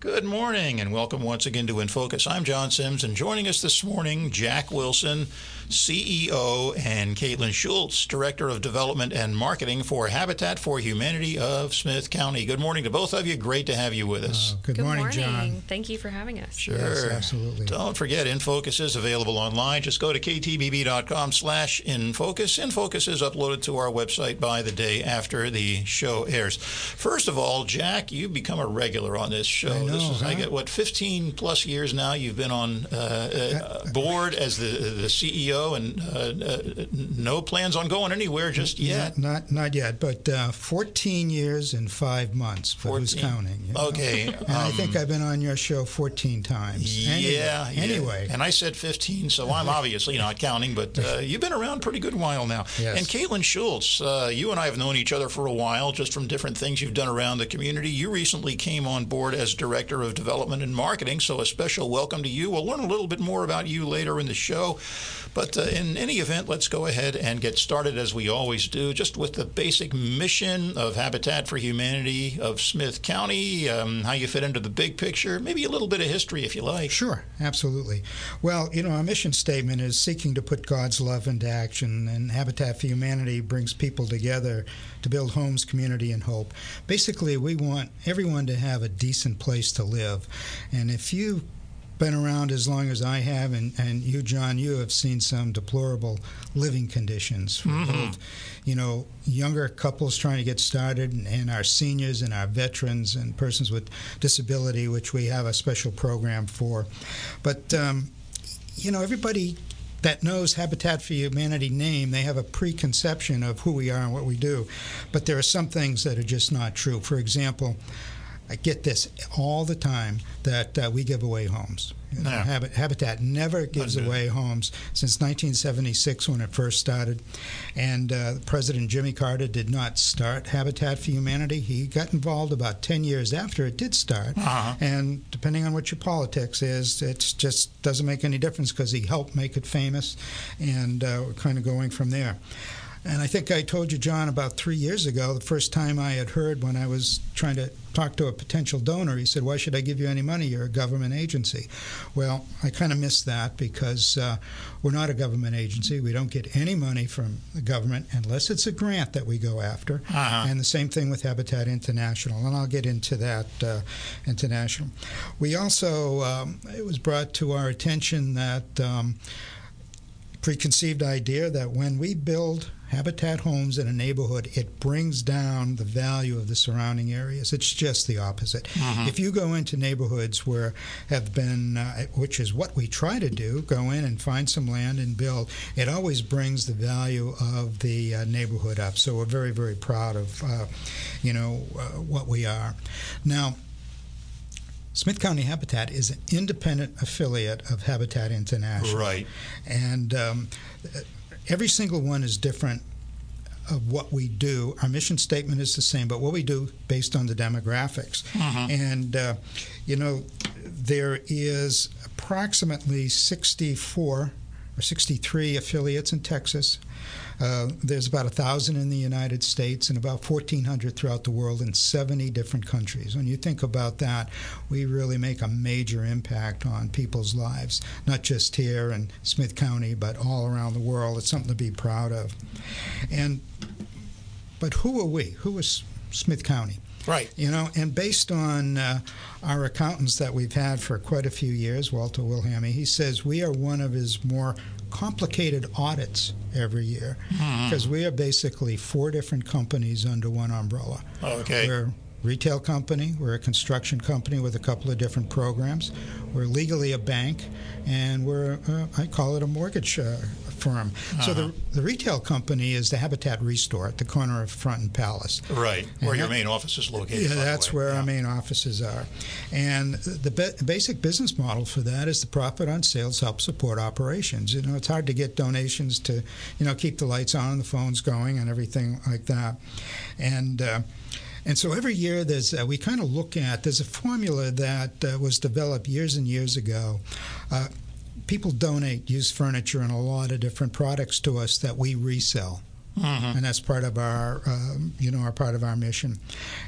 Good morning and welcome once again to In Focus. I'm John Sims and joining us this morning, Jack Wilson, CEO, and Caitlin Schultz, Director of Development and Marketing for Habitat for Humanity of Smith County. Good morning to both of you. Great to have you with us. Uh, good, Good morning, John. Thank you for having us. Sure. Yes, absolutely. Don't forget, InFocus is available online. Just go to ktbb.com slash InFocus. InFocus is uploaded to our website by the day after the show airs. First of all, Jack, you've become a regular on this show. Know, this is, I get, what, 15 plus years now you've been on uh, uh, board as the, the CEO and uh, uh, no plans on going anywhere just yet. Not, not, not yet, but uh, 14 years and five months. But who's counting? you know? Okay. And I think um, I've been on your show 14 times. Anyway, Yeah, yeah. Anyway. And I said 15, so I'm obviously not counting, but uh, you've been around a pretty good while now. Yes. And Caitlin Schultz, uh, you and I have known each other for a while, just from different things you've done around the community. You recently came on board as Director of Development and Marketing, so a special welcome to you. We'll learn a little bit more about you later in the show. But uh, in any event, let's go ahead and get started as we always do, just with the basic mission of Habitat for Humanity of Smith County, um, how you fit into the big picture, maybe a little bit of history if you like. Sure, absolutely. Well, you know, our mission statement is seeking to put God's love into action, and Habitat for Humanity brings people together to build homes, community, and hope. Basically, we want everyone to have a decent place to live. And if you've been around as long as I have, and, and you, John, you have seen some deplorable living conditions for both, you know, younger couples trying to get started, and, and our seniors and our veterans and persons with disability, which we have a special program for. But, um, you know, everybody that knows Habitat for Humanity name, they have a preconception of who we are and what we do. But there are some things that are just not true. For example, I get this all the time that uh, we give away homes. You know, Yeah. Habit, Habitat never gives away homes since 1976 when it first started. And uh, President Jimmy Carter did not start Habitat for Humanity. He got involved about 10 years after it did start. Uh-huh. And depending on what your politics is, it just doesn't make any difference because he helped make it famous. And uh, we're kind of going from there. And I think I told you, John, about three years ago, the first time I had heard when I was trying to talk to a potential donor, he said, Why should I give you any money? You're a government agency. Well, I kind of missed that because uh, we're not a government agency. We don't get any money from the government unless it's a grant that we go after. Uh-huh. And the same thing with Habitat International. And I'll get into that uh, international. We also, um, it was brought to our attention that. Um, preconceived idea that when we build habitat homes in a neighborhood, it brings down the value of the surrounding areas. It's just the opposite. If you go into neighborhoods where have been, uh, which is what we try to do, go in and find some land and build, it always brings the value of the uh, neighborhood up. So we're very, very proud of, uh, you know, uh, what we are. Now, Smith County Habitat is an independent affiliate of Habitat International Right. and um, every single one is different of what we do. Our mission statement is the same, but what we do based on the demographics. And uh, you know, there is approximately 64 or 63 affiliates in Texas. Uh, there's about a thousand in the United States and about 1,400 throughout the world in 70 different countries. When you think about that, we really make a major impact on people's lives, not just here in Smith County, but all around the world. It's something to be proud of. And but who are we? Who is Smith County? Right. You know, and based on uh, our accountants that we've had for quite a few years, Walter Wilhelmy, he says we are one of his more complicated audits every year because we are basically four different companies under one umbrella. Okay. We're a retail company, we're a construction company with a couple of different programs, we're legally a bank, and we're, uh, I call it a mortgage uh, firm. So the, the retail company is the Habitat Restore at the corner of Front and Palace. Right. Where And your main office is located. Yeah, that's where Yeah. our main offices are. And the ba- basic business model for that is the profit on sales helps support operations. You know, it's hard to get donations to, you know, keep the lights on and the phones going and everything like that. And uh, and so every year there's uh, we kind of look at there's a formula that uh, was developed years and years ago. Uh, people donate used furniture and a lot of different products to us that we resell Mhm. and that's part of our um, you know our part of our mission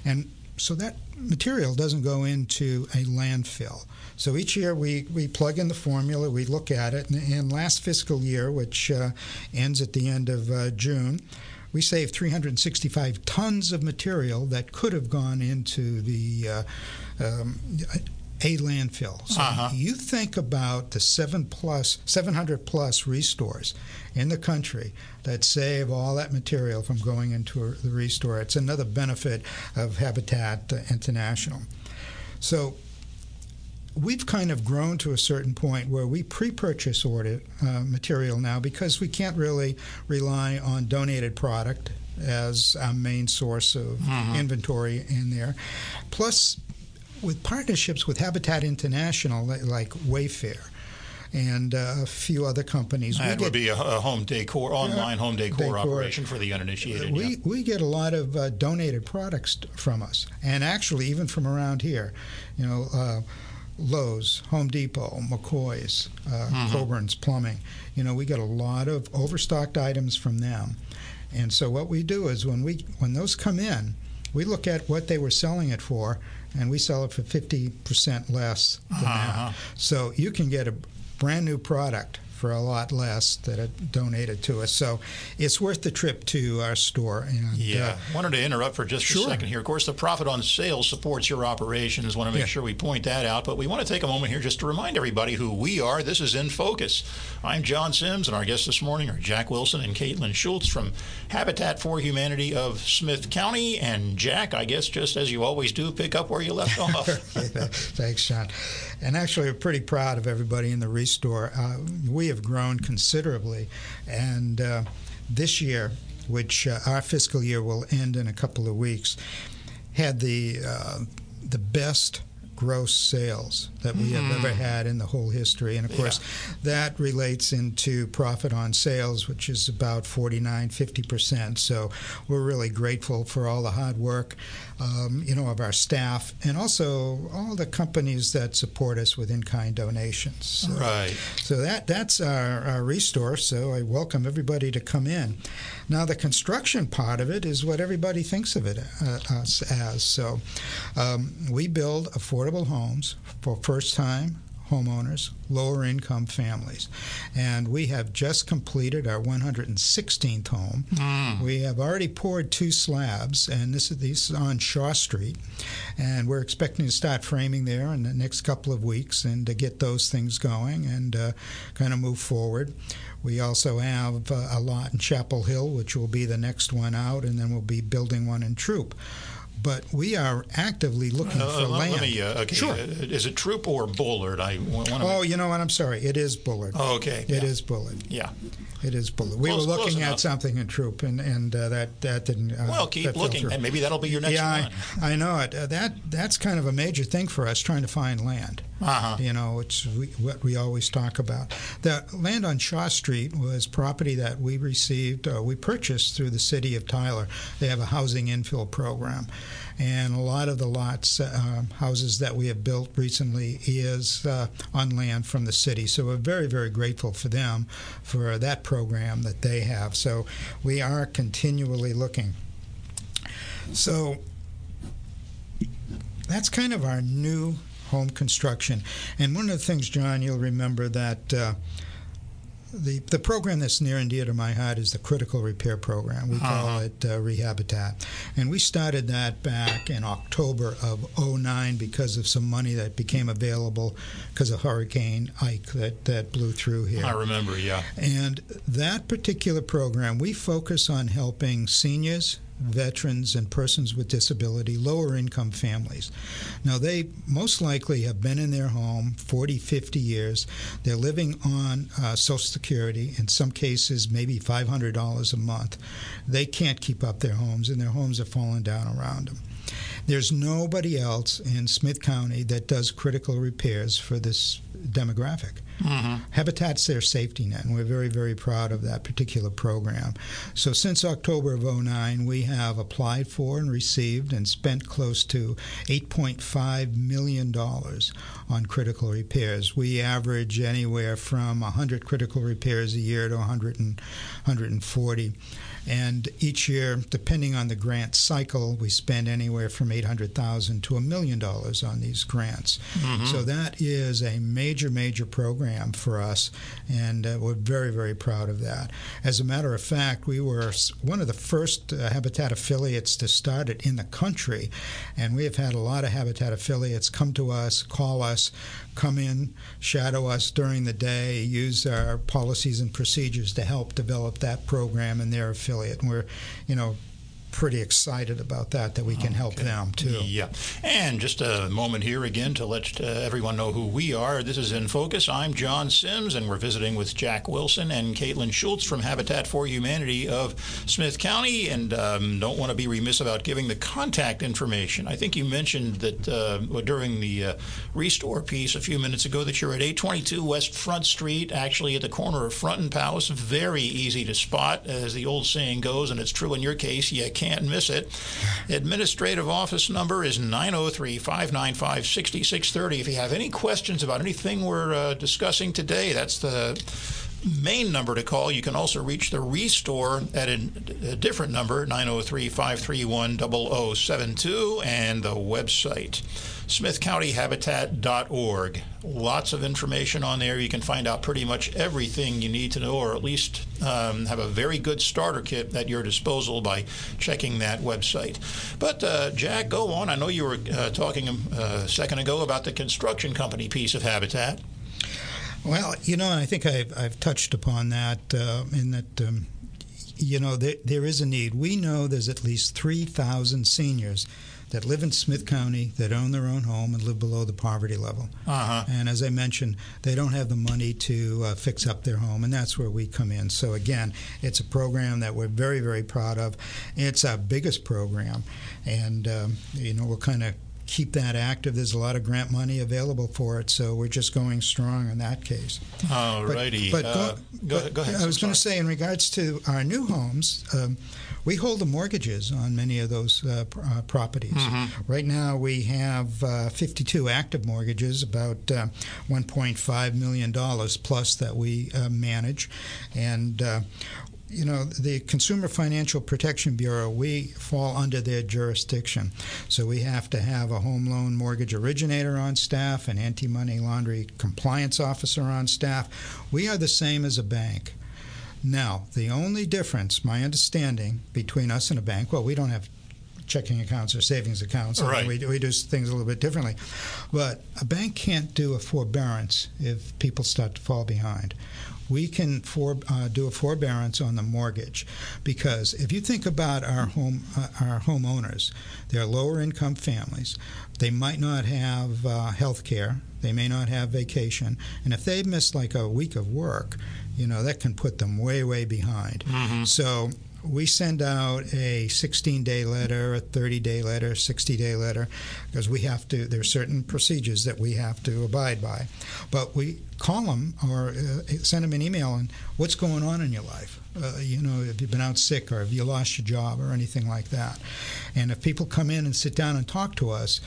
and so that material doesn't go into a landfill. So each year we, we plug in the formula, we look at it, and, and last fiscal year, which uh, ends at the end of uh, June, we saved 365 tons of material that could have gone into the uh, um, a landfill. So uh-huh. you think about the seven plus, 700 plus restores in the country that save all that material from going into a, the restore. It's another benefit of Habitat International. So we've kind of grown to a certain point where we pre-purchase order uh, material now because we can't really rely on donated product as our main source of Mhm. inventory in there. Plus, with partnerships with Habitat International, like Wayfair and uh, a few other companies, That would be a, a home decor, online home decor, decor. operation for the uninitiated. we, yeah. we get a lot of uh, donated products from us, and actually even from around here, you know, uh, Lowe's, Home Depot, McCoy's, uh, Mhm. Coburn's Plumbing. You know, we get a lot of overstocked items from them, and so what we do is when we when those come in, we look at what they were selling it for, and we sell it for fifty percent less than Uh-huh. that. So you can get a brand new product for a lot less that it donated to us. So it's worth the trip to our store. And, Yeah. uh, Wanted to interrupt for just Sure. a second here. Of course, the profit on sales supports your operations. Want to make Yeah. sure we point that out. But we want to take a moment here just to remind everybody who we are. This is In Focus. I'm John Sims, and our guests this morning are Jack Wilson and Caitlin Schultz from Habitat for Humanity of Smith County. And Jack, I guess just as you always do, pick up where you left off. Thanks, John. And actually, we're pretty proud of everybody in the Restore. Uh, we have grown considerably, and uh, this year, which uh, our fiscal year will end in a couple of weeks, had the uh, the best gross sales that we have ever had in the whole history. And of course, that relates into profit on sales, which is about 49, 50%. So we're really grateful for all the hard work, um, you know, of our staff and also all the companies that support us with in-kind donations. So, right. so that that's our, our restore. So I welcome everybody to come in. Now the construction part of it is what everybody thinks of it uh, as. So um, we build affordable homes for first-time homeowners, lower income families. And we have just completed our 116th home. We have already poured two slabs, and this is these are on Shaw Street. And we're expecting to start framing there in the next couple of weeks and to get those things going and uh, kind of move forward. We also have uh, a lot in Chapel Hill, which will be the next one out, and then we'll be building one in Troup. But we are actively looking Uh, for let, land. let me. Uh, okay. Sure. Uh, is it Troup or Bullard? I want to. Oh, you know what? I'm sorry. It is Bullard. oh, okay. It yeah. is Bullard. Yeah. It is Bullard. We Close- were looking at something in Troup, and and uh, that that didn't. Uh, Well, keep looking, through. and maybe that'll be your next yeah, one. I, I know it. Uh, that that's kind of a major thing for us trying to find land. Uh-huh. You know, it's we, what we always talk about. The land on Shaw Street was property that we received, uh, we purchased through the city of Tyler. They have a housing infill program, and a lot of the lots, uh, houses that we have built recently, is uh, on land from the city. So we're very, very grateful for them for that program that they have. So we are continually looking. So that's kind of our new home construction. And one of the things, John, you'll remember that uh, the the program that's near and dear to my heart is the critical repair program. We call Uh-huh. it uh, Rehabitat, and we started that back in October of '09 because of some money that became available because of Hurricane Ike that that blew through here. I remember. Yeah. And that particular program, we focus on helping seniors, veterans, and persons with disability, lower income families. Now, they most likely have been in their home 40, 50 years. They're living on uh, Social Security, in some cases, maybe $500 a month. They can't keep up their homes, and their homes are falling down around them. There's nobody else in Smith County that does critical repairs for this demographic. Mm-hmm. Habitat's their safety net, and we're very, very proud of that particular program. So, since October of 09, we have applied for and received and spent close to $8.5 million on critical repairs. We average anywhere from 100 critical repairs a year to 100 and, 140. And each year, depending on the grant cycle, we spend anywhere from from 800,000 to a million dollars on these grants. Mm-hmm. So that is a major, major program for us, and uh, we're very, very proud of that. As a matter of fact, we were one of the first uh, Habitat affiliates to start it in the country, and we have had a lot of Habitat affiliates come to us, call us, come in, shadow us during the day, use our policies and procedures to help develop that program in their affiliate. And we're, you know, pretty excited about that, that we can okay. help them too. Yeah. And just a moment here again to let uh, everyone know who we are. This is In Focus. I'm John Sims, and we're visiting with Jack Wilson and Caitlin Schultz from Habitat for Humanity of Smith County. And um, don't want to be remiss about giving the contact information. I think you mentioned that uh, during the uh, restore piece a few minutes ago that you're at 822 West Front Street, actually at the corner of Front and Palace. Very easy to spot, as the old saying goes, and it's true in your case. You can't miss it. Administrative office number is 903 595 6630. If you have any questions about anything we're uh, discussing today, that's the main number to call. You can also reach the Restore at a, a different number, 903 531 0072, and the website smithcountyhabitat.org. Lots of information on there. You can find out pretty much everything you need to know, or at least um, have a very good starter kit at your disposal by checking that website. But, uh, Jack, go on. I know you were uh, talking uh, a second ago about the construction company piece of Habitat. Well, you know, and I think I've, I've touched upon that uh, in that. Um, you know, there, there is a need. We know there's at least 3,000 seniors that live in Smith County that own their own home and live below the poverty level. Uh-huh. And as I mentioned, they don't have the money to uh, fix up their home, and that's where we come in. So again, it's a program that we're very, very proud of. It's our biggest program, and um, you know we'll kind of keep that active. There's a lot of grant money available for it, so we're just going strong in that case. All righty. But, but, uh, go, go, ahead. I was going to say, in regards to our new homes, um, we hold the mortgages on many of those uh, pr- uh, properties. Mm-hmm. Right now, we have uh, 52 active mortgages, about uh, 1.5 million dollars plus that we uh, manage, and uh, you know, the Consumer Financial Protection Bureau, we fall under their jurisdiction. So we have to have a home loan mortgage originator on staff, an anti money laundering compliance officer on staff. We are the same as a bank. Now, the only difference, my understanding, between us and a bank, well, we don't have checking accounts or savings accounts. Right. We, we do things a little bit differently. But a bank can't do a forbearance if people start to fall behind. We can for, uh, do a forbearance on the mortgage because if you think about our home uh, our homeowners, they're lower income families. They might not have uh, health care. They may not have vacation, and if they miss like a week of work, you know, that can put them way, way behind. Mm-hmm. So we send out a 16 day letter, a 30 day letter, 60 day letter, because we have to, there are certain procedures that we have to abide by. But we call them or uh, send them an email and what's going on in your life? Uh, you know, if you've been out sick or have you lost your job or anything like that. And if people come in and sit down and talk to us,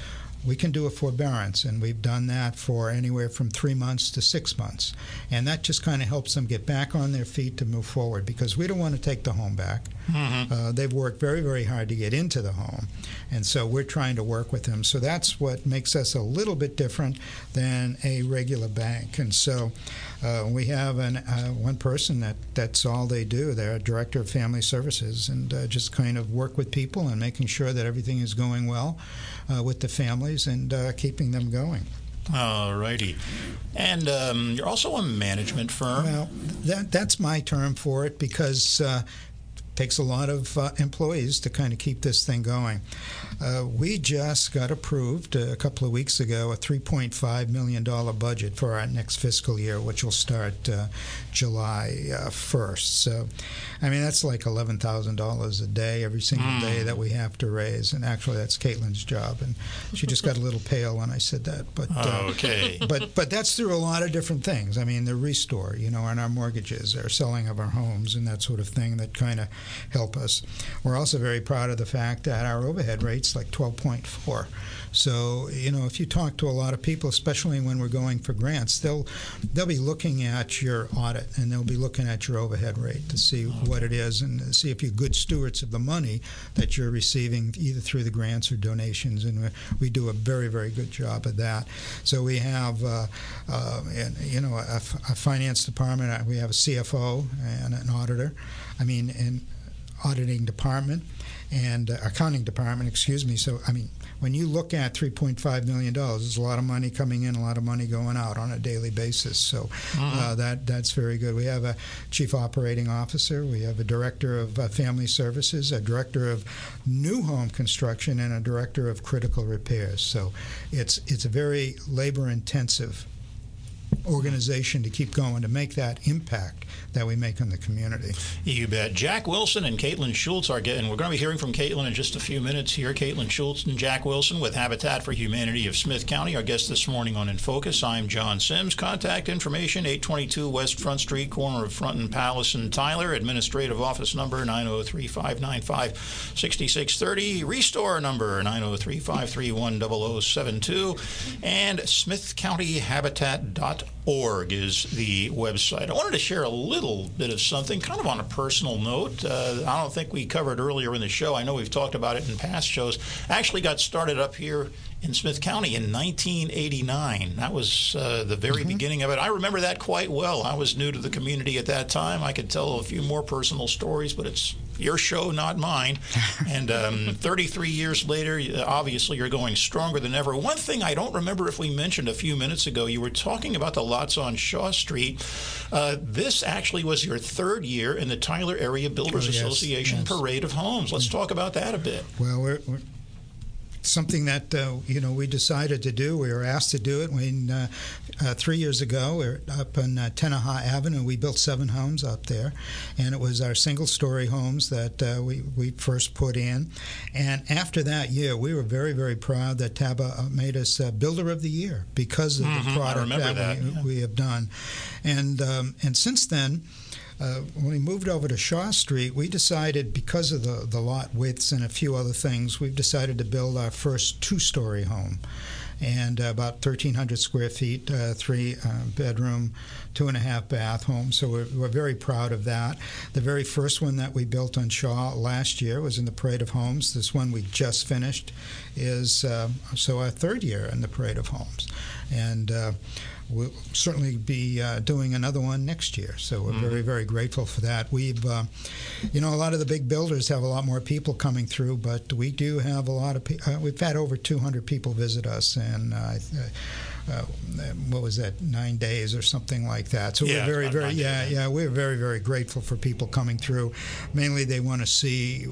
we can do a forbearance, and we've done that for anywhere from three months to six months. And that just kind of helps them get back on their feet to move forward because we don't want to take the home back. Mm-hmm. Uh, they've worked very, very hard to get into the home, and so we're trying to work with them. So that's what makes us a little bit different than a regular bank. And so uh, we have an, uh, one person that that's all they do. They're a director of family services and uh, just kind of work with people and making sure that everything is going well uh, with the families and uh, keeping them going. All righty. And um, you're also a management firm. Well, that, that's my term for it because uh, takes a lot of uh, employees to kind of keep this thing going. Uh, we just got approved a couple of weeks ago a $3.5 million budget for our next fiscal year, which will start uh, July 1st. Uh, so, I mean, that's like $11,000 a day every single mm. day that we have to raise. And actually, that's Caitlin's job. And she just got a little pale when I said that. But, uh, okay. but, but that's through a lot of different things. I mean, the restore, you know, and our mortgages, our selling of our homes, and that sort of thing that kind of help us. We're also very proud of the fact that our overhead rate's like 12.4. So you know, if you talk to a lot of people, especially when we're going for grants, they'll they'll be looking at your audit and they'll be looking at your overhead rate to see okay. what it is and see if you're good stewards of the money that you're receiving either through the grants or donations. And we do a very very good job of that. So we have uh, uh, and, you know a, a finance department. We have a CFO and an auditor. I mean, an auditing department and uh, accounting department, excuse me. So, I mean, when you look at $3.5 million, there's a lot of money coming in, a lot of money going out on a daily basis. So mm-hmm. uh, that that's very good. We have a chief operating officer, we have a director of uh, family services, a director of new home construction, and a director of critical repairs. So it's it's a very labor intensive organization to keep going to make that impact that we make on the community. You bet. Jack Wilson and Caitlin Schultz are getting, we're going to be hearing from Caitlin in just a few minutes here. Caitlin Schultz and Jack Wilson with Habitat for Humanity of Smith County. Our guest this morning on In Focus. I'm John Sims. Contact information 822 West Front Street, corner of Front and Palace and Tyler. Administrative office number 903 595 6630. Restore number 903 531 0072. And smithcountyhabitat.org org is the website. I wanted to share a little bit of something, kind of on a personal note. Uh, I don't think we covered earlier in the show. I know we've talked about it in past shows. I actually got started up here in Smith County in 1989. That was uh, the very mm-hmm. beginning of it. I remember that quite well. I was new to the community at that time. I could tell a few more personal stories, but it's your show, not mine. and um, 33 years later, obviously, you're going stronger than ever. One thing I don't remember if we mentioned a few minutes ago, you were talking about the lots on Shaw Street. Uh, this actually was your third year in the Tyler Area Builders oh, yes, Association yes. Parade of Homes. Let's talk about that a bit. Well, we're, we're something that uh, you know we decided to do. We were asked to do it when uh, uh, three years ago we are up on uh, Tenneha Avenue. We built seven homes up there, and it was our single-story homes that uh, we we first put in. And after that year, we were very very proud that TABA uh, made us Builder of the Year because of mm-hmm, the product that, that. We, yeah. we, have done. And um, and since then uh, when we moved over to Shaw Street, we decided, because of the, the lot widths and a few other things, we've decided to build our first two story home. And uh, about 1,300 square feet, uh, three uh, bedroom, two and a half bath home. So we're, we're, very proud of that. The very first one that we built on Shaw last year was in the Parade of Homes. This one we just finished is uh, so our third year in the Parade of Homes. And uh, we'll certainly be uh, doing another one next year. So we're mm-hmm. very, very grateful for that. We've, uh, you know, a lot of the big builders have a lot more people coming through, but we do have a lot of. Pe- uh, we've had over 200 people visit us, and uh, uh, what was that nine days or something like that. So yeah, we're very very yeah days. yeah we're very very grateful for people coming through. Mainly they want to see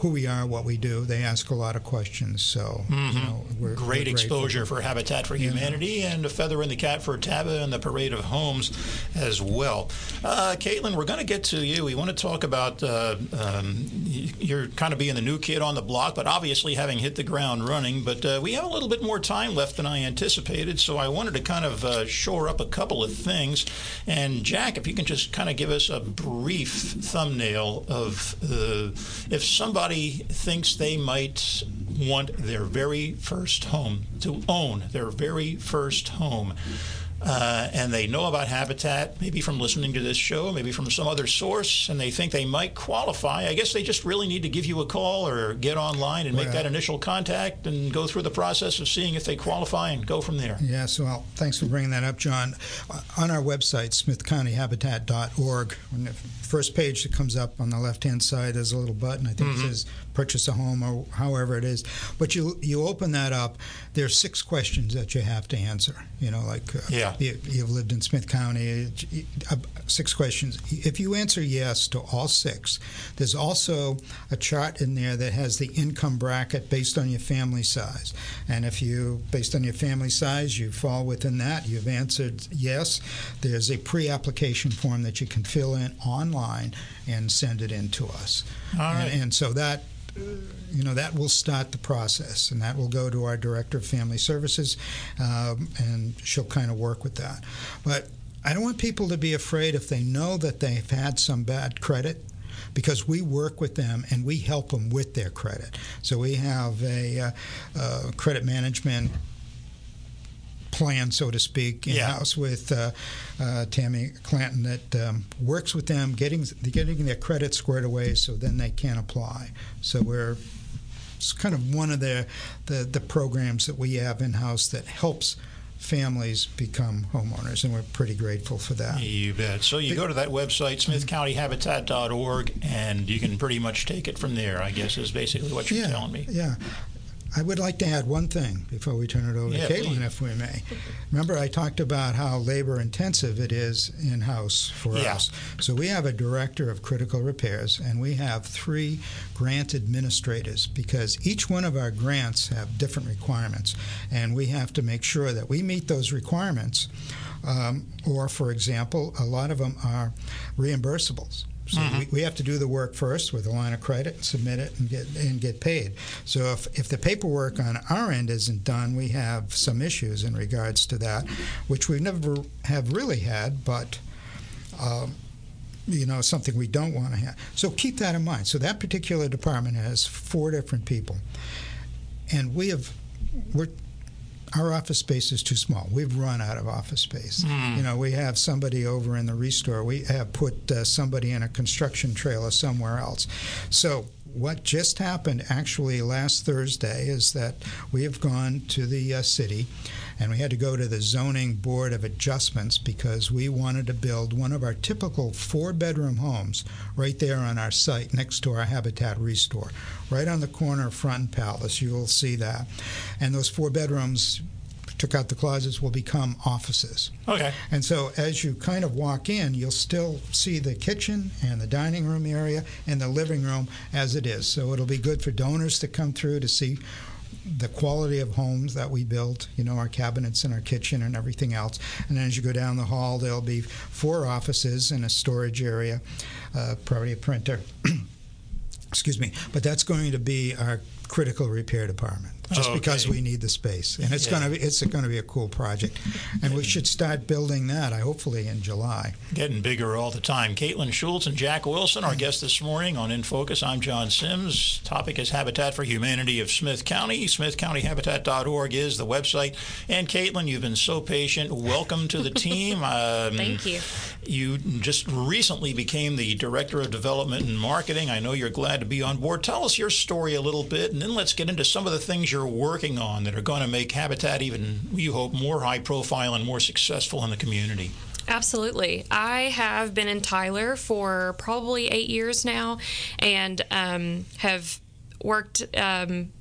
who we are, what we do. They ask a lot of questions. So mm-hmm. you know, we're, great we're exposure for Habitat for Humanity yeah. and a feather in the cap for TABA and the Parade of Homes as well. Uh, Caitlin, we're going to get to you. We want to talk about uh, um, you're kind of being the new kid on the block, but obviously having hit the ground running. But uh, we have a little bit more time left than I anticipated so I wanted to kind of uh, shore up a couple of things. And Jack, if you can just kind of give us a brief thumbnail of uh, if somebody thinks they might want their very first home, to own their very first home uh, and they know about Habitat, maybe from listening to this show, maybe from some other source, and they think they might qualify, I guess they just really need to give you a call or get online and make well, that initial contact and go through the process of seeing if they qualify and go from there. Yes, well, thanks for bringing that up, John. On our website, smithcountyhabitat.org, on the first page that comes up on the left hand side, there's a little button. I think mm-hmm. it says purchase a home or however it is. But you you open that up, there's six questions that you have to answer. You know, like uh, yeah. You, have lived in Smith County, uh, six questions. If you answer yes to all six, there's also a chart in there that has the income bracket based on your family size. And if you, based on your family size, you fall within that, you've answered yes, there's a pre-application form that you can fill in online and send it in to us. All right. and, and so that you know that will start the process, and that will go to our director of family services, um, and she'll kind of work with that. But I don't want people to be afraid if they know that they've had some bad credit because we work with them and we help them with their credit. So we have a uh, uh, credit management plan, so to speak, in house yeah. with uh, uh, Tammy Clanton that um, works with them, getting getting their credit squared away, so then they can apply. So we're it's kind of one of the the, the programs that we have in house that helps families become homeowners, and we're pretty grateful for that. You bet. So you go to that website, smithcountyhabitat.org, and you can pretty much take it from there, I guess, is basically what you're yeah, telling me. Yeah. I would like to add one thing before we turn it over yeah, to Caitlin, please. if we may. Remember, I talked about how labor intensive it is in house for yeah. us. So we have a director of critical repairs, and we have three grant administrators because each one of our grants have different requirements, and we have to make sure that we meet those requirements. Um, or, for example, a lot of them are reimbursables. So mm-hmm. we, we, have to do the work first with a line of credit, submit it, and get and get paid. So if, if the paperwork on our end isn't done, we have some issues in regards to that, which we never have really had, but. Um, you know, something we don't want to have. So keep that in mind. So that particular department has four different people, and we have we're our office space is too small. We've run out of office space. Mm. You know, we have somebody over in the restore. We have put uh, somebody in a construction trailer somewhere else. So what just happened actually last Thursday is that we have gone to the uh, city and we had to go to the zoning board of adjustments because we wanted to build one of our typical four bedroom homes right there on our site next to our Habitat Restore. Right on the corner of Front Palace, you will see that. And those four bedrooms took out the closets will become offices. Okay. And so as you kind of walk in, you'll still see the kitchen and the dining room area and the living room as it is. So it'll be good for donors to come through to see the quality of homes that we built, you know, our cabinets and our kitchen and everything else. And then as you go down the hall, there'll be four offices and a storage area, uh, probably a printer. Excuse me. But that's going to be our critical repair department just oh, okay. because we need the space, and it's yeah. going to be it's going to be a cool project, and we should start building that. I hopefully in July. Getting bigger all the time. Caitlin Schultz and Jack Wilson, our guests this morning on In Focus. I'm John Sims. Topic is Habitat for Humanity of Smith County. SmithCountyHabitat.org is the website. And Caitlin, you've been so patient. Welcome to the team. Um, Thank you. You just recently became the director of development and marketing. I know you're glad to be on board. Tell us your story a little bit, and then let's get into some of the things you're you're working on that are going to make Habitat even, you hope, more high profile and more successful in the community? Absolutely. I have been in Tyler for probably eight years now and um, have worked um,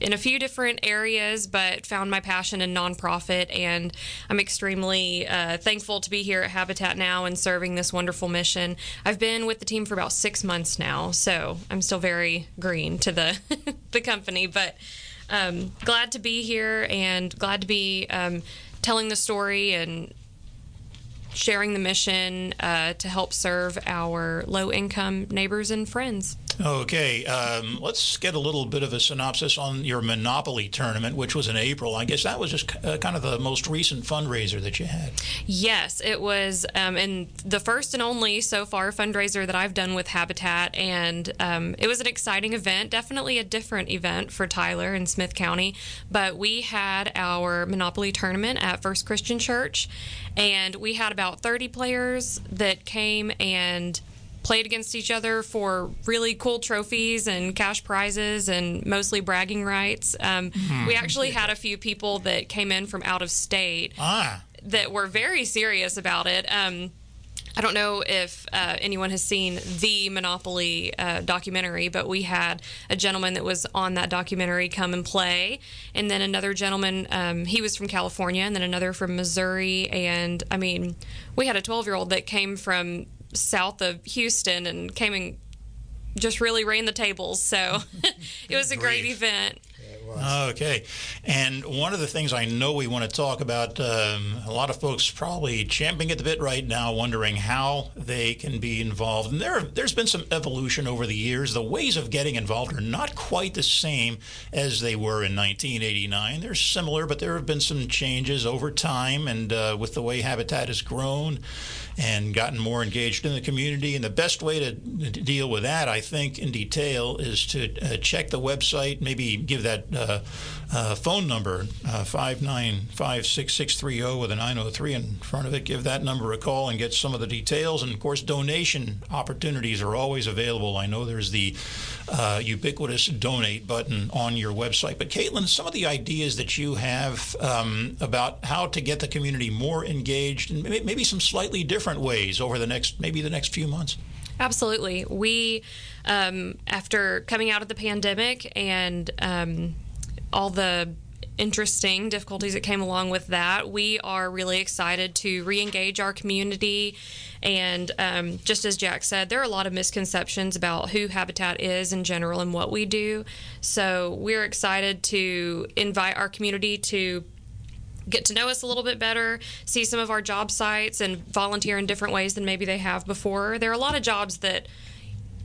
in a few different areas, but found my passion in nonprofit. And I'm extremely uh, thankful to be here at Habitat now and serving this wonderful mission. I've been with the team for about six months now, so I'm still very green to the the company, but um, glad to be here and glad to be um, telling the story and sharing the mission uh, to help serve our low income neighbors and friends. Okay, um, let's get a little bit of a synopsis on your Monopoly tournament, which was in April. I guess that was just uh, kind of the most recent fundraiser that you had. Yes, it was, um, and the first and only so far fundraiser that I've done with Habitat, and um, it was an exciting event. Definitely a different event for Tyler and Smith County, but we had our Monopoly tournament at First Christian Church, and we had about 30 players that came and played against each other for really cool trophies and cash prizes and mostly bragging rights. Um, hmm. We actually had a few people that came in from out of state ah. that were very serious about it. Um, I don't know if uh, anyone has seen the Monopoly uh, documentary, but we had a gentleman that was on that documentary come and play, and then another gentleman, um, he was from California, and then another from Missouri, and I mean, we had a 12 year old that came from south of Houston and came and just really ran the tables. So it was a great event. Was. Okay. And one of the things I know we want to talk about, um, a lot of folks probably champing at the bit right now, wondering how they can be involved. And there, there's been some evolution over the years. The ways of getting involved are not quite the same as they were in 1989. They're similar, but there have been some changes over time and uh, with the way Habitat has grown and gotten more engaged in the community. And the best way to, to deal with that, I think, in detail, is to uh, check the website, maybe give that uh, uh, phone number, uh, 5956630 with a 903 in front of it. Give that number a call and get some of the details. And of course, donation opportunities are always available. I know there's the uh, ubiquitous donate button on your website. But Caitlin, some of the ideas that you have um, about how to get the community more engaged and maybe some slightly different ways over the next maybe the next few months. Absolutely. We, um, after coming out of the pandemic and um, all the interesting difficulties that came along with that. We are really excited to re engage our community. And um, just as Jack said, there are a lot of misconceptions about who Habitat is in general and what we do. So we're excited to invite our community to get to know us a little bit better, see some of our job sites, and volunteer in different ways than maybe they have before. There are a lot of jobs that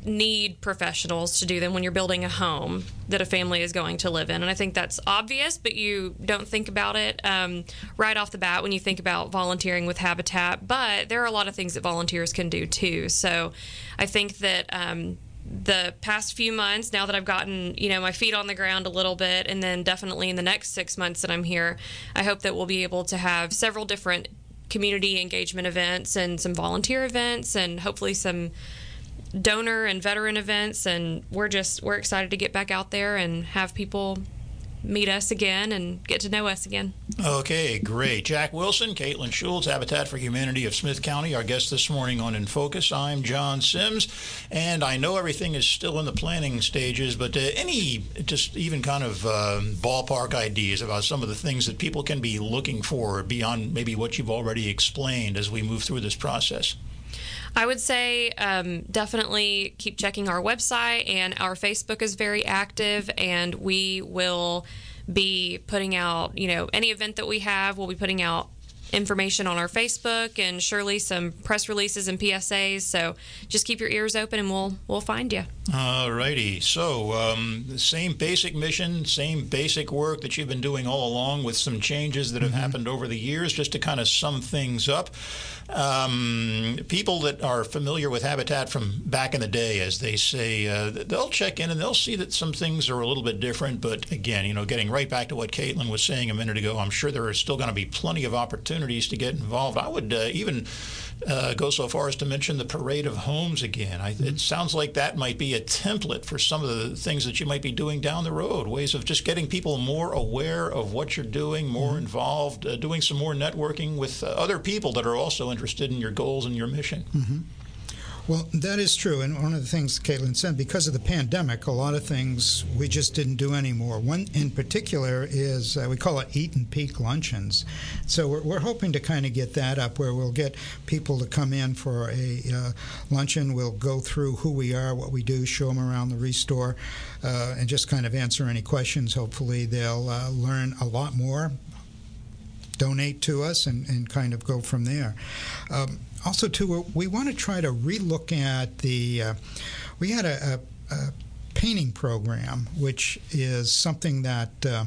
need professionals to do them when you're building a home that a family is going to live in. And I think that's obvious, but you don't think about it um, right off the bat when you think about volunteering with Habitat. But there are a lot of things that volunteers can do too. So I think that. Um, the past few months now that I've gotten you know my feet on the ground a little bit and then definitely in the next 6 months that I'm here I hope that we'll be able to have several different community engagement events and some volunteer events and hopefully some donor and veteran events and we're just we're excited to get back out there and have people meet us again and get to know us again. Okay, great. Jack Wilson, Caitlin Schultz, Habitat for Humanity of Smith County, our guest this morning on In Focus. I'm John Sims, and I know everything is still in the planning stages, but uh, any just even kind of uh, ballpark ideas about some of the things that people can be looking for beyond maybe what you've already explained as we move through this process? I would say um, definitely keep checking our website, and our Facebook is very active, and we will be putting out, you know, any event that we have, we'll be putting out information on our Facebook and surely some press releases and PSAs. So just keep your ears open and we'll we'll find you. All righty. So um, the same basic mission, same basic work that you've been doing all along, with some changes that have mm-hmm. happened over the years. Just to kind of sum things up, um, people that are familiar with Habitat from back in the day, as they say, uh, they'll check in and they'll see that some things are a little bit different. But again, you know, getting right back to what Caitlin was saying a minute ago, I'm sure there are still going to be plenty of opportunities to get involved. I would uh, even uh, go so far as to mention the parade of homes again. I, it sounds like that might be a template for some of the things that you might be doing down the road. Ways of just getting people more aware of what you're doing, more mm-hmm. involved, uh, doing some more networking with uh, other people that are also interested in your goals and your mission. Mm-hmm. Well, that is true. And one of the things Caitlin said, because of the pandemic, a lot of things we just didn't do anymore. One in particular is uh, we call it Eat and Peek luncheons. So we're, we're hoping to kind of get that up where we'll get people to come in for a uh, luncheon. We'll go through who we are, what we do, show them around the restore, uh, and just kind of answer any questions. Hopefully, they'll uh, learn a lot more donate to us and, and kind of go from there. Um, also, too, we want to try to relook at the. Uh, we had a, a, a painting program, which is something that, uh,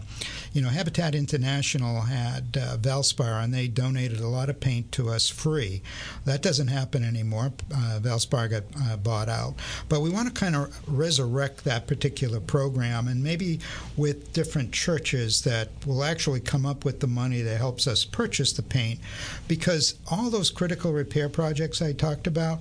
you know, Habitat International had uh, Valspar, and they donated a lot of paint to us free. That doesn't happen anymore. Uh, Valspar got uh, bought out. But we want to kind of resurrect that particular program, and maybe with different churches that will actually come up with the money that helps us purchase the paint, because all those critical repair projects I talked about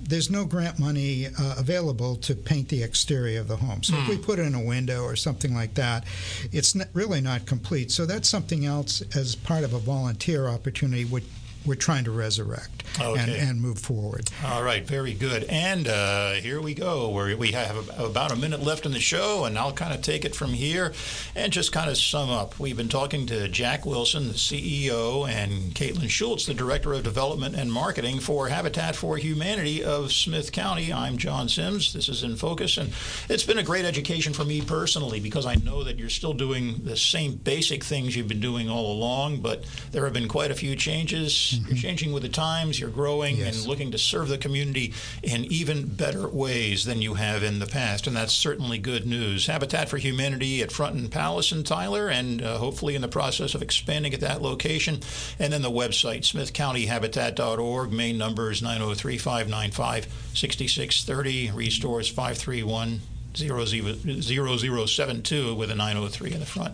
there's no grant money uh, available to paint the exterior of the home. So mm. if we hmm. put in a window or something like that, it's not, really not complete. So that's something else as part of a volunteer opportunity, which we're trying to resurrect okay. and, and move forward. All right, very good. And uh, here we go. Where we have about a minute left in the show, and I'll kind of take it from here and just kind of sum up. We've been talking to Jack Wilson, the CEO, and Caitlin Schultz, the Director of Development and Marketing for Habitat for Humanity of Smith County. I'm John Sims. This is In Focus, and it's been a great education for me personally because I know that you're still doing the same basic things you've been doing all along, but there have been quite a few changes. Mm-hmm. You're changing with the times, you're growing yes. and looking to serve the community in even better ways than you have in the past, and that's certainly good news. Habitat for Humanity at Front and Palace in Tyler, and uh, hopefully in the process of expanding at that location. And then the website, smithcountyhabitat.org. Main number is 903 595 6630. Restores 531 0072 with a 903 in the front.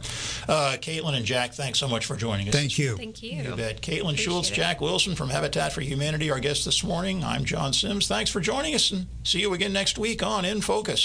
Uh, Caitlin and Jack, thanks so much for joining us. Thank you. Thank you. You bet. Caitlin Schultz, it. Jack Wilson from Habitat for Humanity, our guest this morning. I'm John Sims. Thanks for joining us and see you again next week on In Focus.